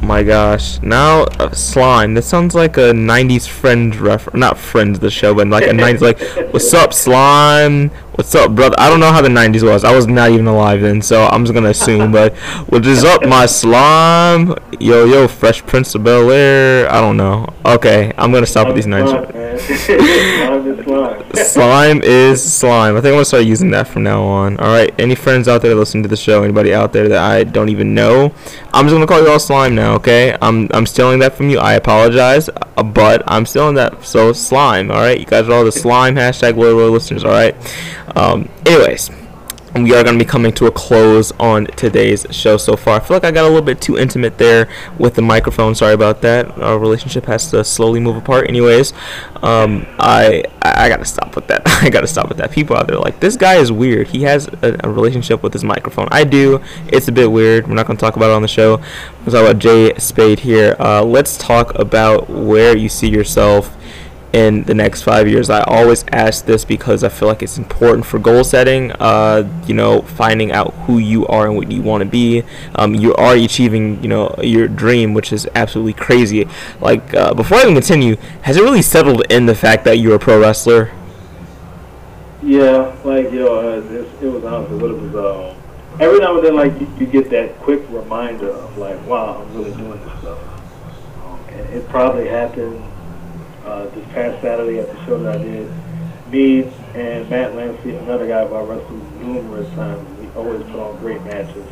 My gosh! Now uh, slime. This sounds like a '90s Friends reference. Not Friends, the show, but like a '90s like, "What's up, slime? What's up, brother?" I don't know how the '90s was. I was not even alive then, so I'm just gonna assume. but what is up, my slime? Yo, yo, Fresh Prince of Bel Air. I don't know. Okay, I'm gonna stop with these '90s. slime is slime. [laughs] slime is slime. I think I'm gonna start using that from now on. All right. Any friends out there listening to the show? Anybody out there that I don't even know? I'm just gonna call you all slime now. Okay. I'm I'm stealing that from you. I apologize, but I'm stealing that. So slime. All right. You guys are all the slime hashtag loyal listeners. All right. Um. Anyways we are going to be coming to a close on today's show so far. I feel like I got a little bit too intimate there with the microphone. Sorry about that. Our relationship has to slowly move apart. Anyways, um, I I got to stop with that. [laughs] I got to stop with that. People out there like this guy is weird. He has a, a, relationship with his microphone. I do. It's a bit weird. We're not going to talk about it on the show. We'll talk about Jay Spade here. Uh, let's talk about where you see yourself in the next five years? I always ask this because I feel like it's important for goal setting. Uh, you know, finding out who you are and what you want to be. Um, you are achieving, you know, your dream, which is absolutely crazy. Like uh, before I even continue, has it really settled in the fact that you're a pro wrestler? Yeah, like yo, uh, it, it was honestly it was. Um, every now and then, like you, you get that quick reminder of like, wow, I'm really doing this stuff. Um, and it probably happened uh, this past Saturday at the show that I did. Me and Matt Lancey, another guy who I wrestled numerous times. We always put on great matches.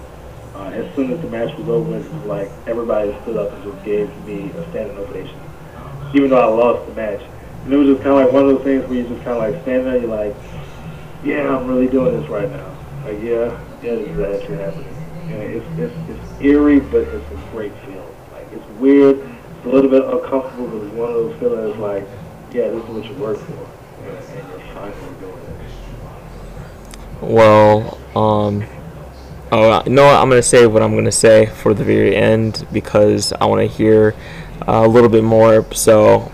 Uh, as soon as the match was over, it was like everybody stood up and just gave me a standing ovation, even though I lost the match. And it was just kind of like one of those things where you just kind of like stand there, you're like, yeah, I'm really doing this right now. Like, yeah, yeah, this is actually happening. Know, it's, it's, it's eerie, but it's a great feeling. Like, it's weird, a little bit uncomfortable, but it's one of those feelings like, yeah, this is what you work for, and you're finally doing it. Well, um, oh, what? I'm gonna say what I'm gonna say for the very end because I want to hear uh, a little bit more. So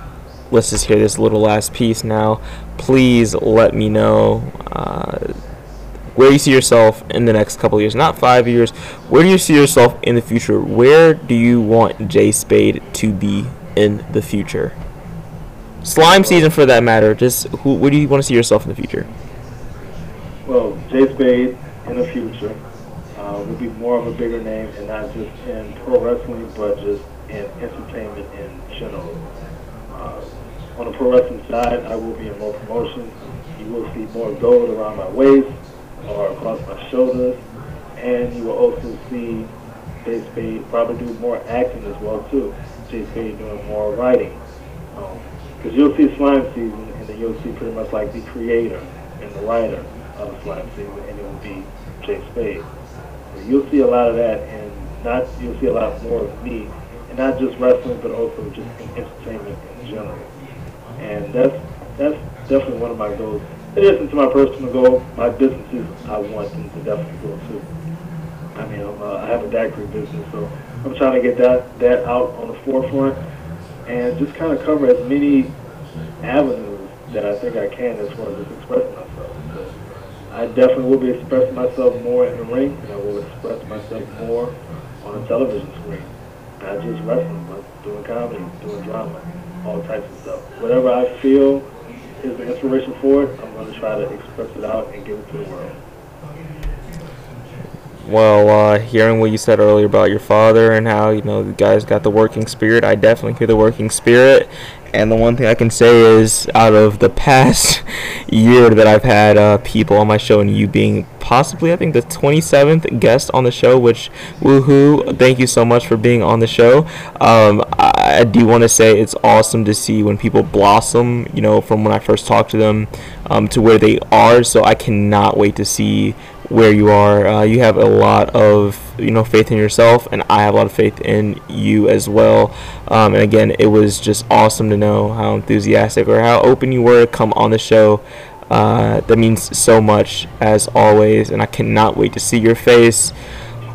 let's just hear this little last piece now. Please let me know uh, where do you see yourself in the next couple years, not five years. Where do you see yourself in the future? Where do you want Jay Spade to be in the future? Slime season, for that matter. Just who? Where do you want to see yourself in the future? Well, Jay Spade in the future uh, will be more of a bigger name, and not just in pro wrestling, but just in entertainment in general. Uh, on the pro wrestling side, I will be in more promotions. You will see more gold around my waist or across my shoulders, and you will also see Jay Spade probably do more acting as well too. Jay Spade doing more writing. Because um, you'll see Slime Season, and then you'll see pretty much like the creator and the writer of Slime Season, and it will be Jay Spade. You'll see a lot of that, and not you'll see a lot more of me, and not just wrestling, but also just entertainment in general. And that's that's definitely one of my goals. In addition to my personal goal, my businesses I want them to definitely go too. I mean, uh, I have a daiquiri business, so I'm trying to get that that out on the forefront and just kind of cover as many avenues that I think I can as far as just expressing myself. So I definitely will be expressing myself more in the ring, and I will express myself more on a television screen. Not just wrestling, but doing comedy, doing drama, all types of stuff. Whatever I feel is the inspiration for it, I'm going to try to express it out and give it to the world. Well, uh, hearing what you said earlier about your father and how you know the guy's got the working spirit, I definitely hear the working spirit. And the one thing I can say is, out of the past [laughs] year that I've had uh, people on my show, and you being possibly, I think, the 27th guest on the show, which woohoo! Thank you so much for being on the show. Um, I, do want to say it's awesome to see when people blossom. You know, from when I first talked to them um, to where they are. So I cannot wait to see where you are. Uh, you have a lot of you know faith in yourself, and I have a lot of faith in you as well. Um, and again, it was just awesome to know how enthusiastic or how open you were to come on the show. Uh, that means so much as always, and I cannot wait to see your face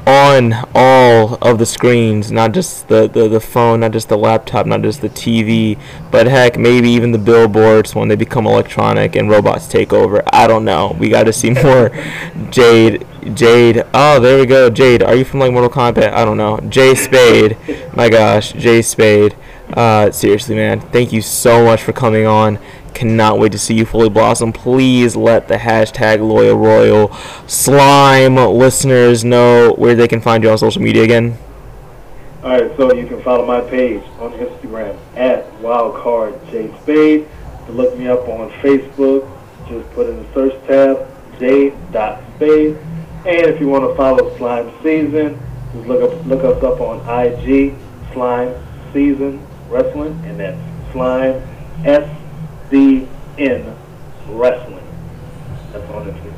on all of the screens, not just the, the, the phone, not just the laptop, not just the TV, but heck, maybe even the billboards when they become electronic and robots take over. I don't know. We got to see [laughs] more Jade. Jade. Oh, there we go. Jade. Are you from like Mortal Kombat? I don't know. Jay Spade. My gosh, Jay Spade. Uh, seriously, man. Thank you so much for coming on. Cannot wait to see you fully blossom. Please let the hashtag Loyal Royal Slime listeners know where they can find you on social media again. All right, so you can follow my page on Instagram at WildcardJSpade. To look me up on Facebook, just put in the search tab J.Spade. And if you want to follow Slime Season, just look up look us up on IG Slime Season Wrestling, and that's Slime S N Wrestling. That's on Instagram.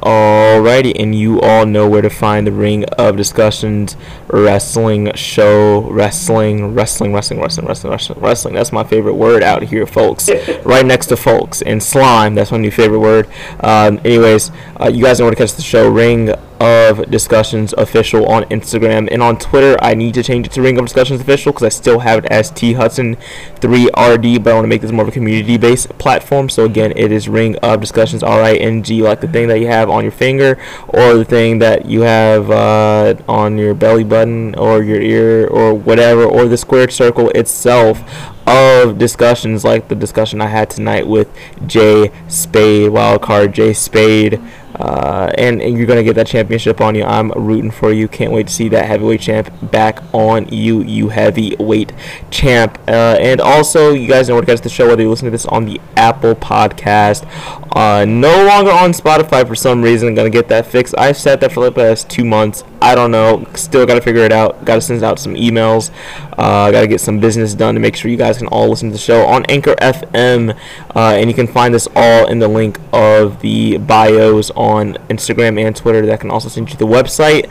Alrighty, and you all know where to find the Ring of Discussions wrestling show. Wrestling, wrestling, wrestling, wrestling, wrestling, wrestling, wrestling. That's my favorite word out here, folks. [laughs] right next to folks. And slime, that's my new favorite word. Um, anyways, uh, you guys know where to catch the show. Ring of Discussions Official on Instagram and on Twitter. I need to change it to Ring of Discussions Official because I still have it as T Hudson 3RD, but I want to make this more of a community based platform. So again, it is Ring of Discussions R I N G, like the thing that you have on your finger or the thing that you have uh, on your belly button or your ear or whatever, or the squared circle itself of discussions like the discussion I had tonight with Jay Spade, wildcard Jay Spade. Uh, and, and, you're going to get that championship on you. I'm rooting for you. Can't wait to see that heavyweight champ back on you, you heavyweight champ. Uh, and also, you guys know to catch the show, whether you listen to this on the Apple Podcast. Uh, no longer on Spotify for some reason. Going to get that fixed. I've said that for the past two months. I don't know. Still got to figure it out. Got to send out some emails. Uh, got to get some business done to make sure you guys can all listen to the show on Anchor FM. Uh, and you can find this all in the link of the bios on Instagram and Twitter. That can also send you the website.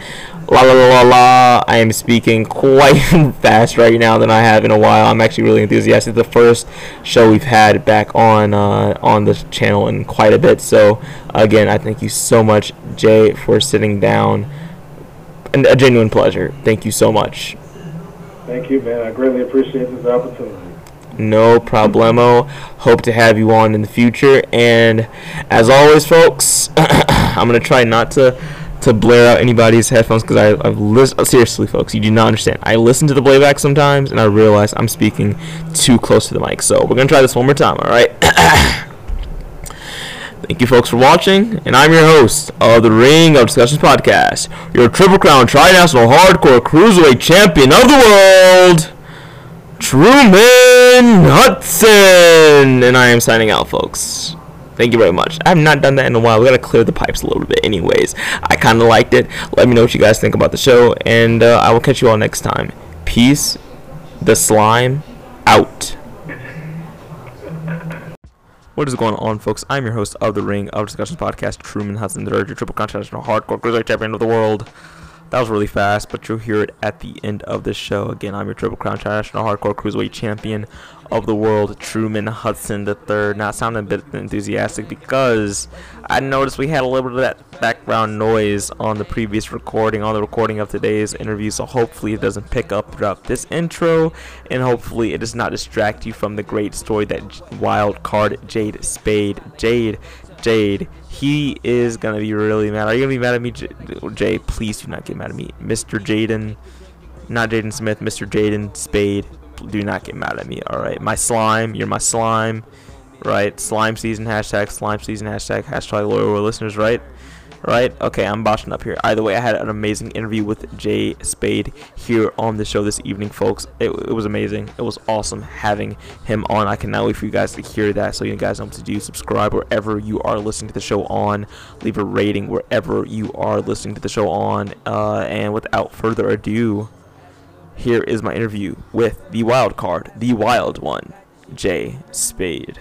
La la la la la. I am speaking quite [laughs] fast right now than I have in a while. I'm actually really enthusiastic. The first show we've had back on uh, on the channel in quite a bit. So again, I thank you so much, Jay, for sitting down. And a genuine pleasure. Thank you so much. Thank you, man. I greatly appreciate this opportunity. No problemo. Hope to have you on in the future. And as always, folks, [clears throat] I'm gonna try not to to blare out anybody's headphones because I've listened. Seriously, folks, you do not understand. I listen to the playback sometimes, and I realize I'm speaking too close to the mic. So we're gonna try this one more time. All right. [clears throat] Thank you, folks, for watching, and I'm your host of the Ring of Discussions podcast, your Triple Crown Tri-National Hardcore Cruiserweight Champion of the World. Truman Hudson. And I am signing out, folks. Thank you very much. I have not done that in a while. We gotta clear the pipes a little bit, anyways. I kind of liked it. Let me know what you guys think about the show, and uh, I will catch you all next time. Peace. The slime out. What is going on, folks? I'm your host of the Ring of Discussions podcast, Truman Hudson, the your triple continental hardcore cruiserweight champion of the world. That was really fast, but you'll hear it at the end of the show. Again, I'm your Triple Crown International Hardcore Cruiserweight Champion of the world, Truman Hudson III. Not sounding a bit enthusiastic because I noticed we had a little bit of that background noise on the previous recording, on the recording of today's interview. So hopefully it doesn't pick up throughout this intro, and hopefully it does not distract you from the great story that wild card Jade Spade, Jade, Jade he is gonna be really mad. Are you gonna be mad at me, Jay? Please do not get mad at me, Mr. Jaden, not Jaden Smith, Mr. Jaden Spade. Do not get mad at me. All right, my slime. You're my slime, right? Slime season hashtag slime season hashtag hashtag loyal listeners, right? Right? Okay, I'm botching up here. Either way, I had an amazing interview with Jay Spade here on the show this evening, folks. It, it, was amazing. It was awesome having him on. I cannot wait for you guys to hear that. So you guys know what to do. Subscribe wherever you are listening to the show on. Leave a rating wherever you are listening to the show on. Uh, and without further ado, here is my interview with the wild card, the wild one, Jay Spade.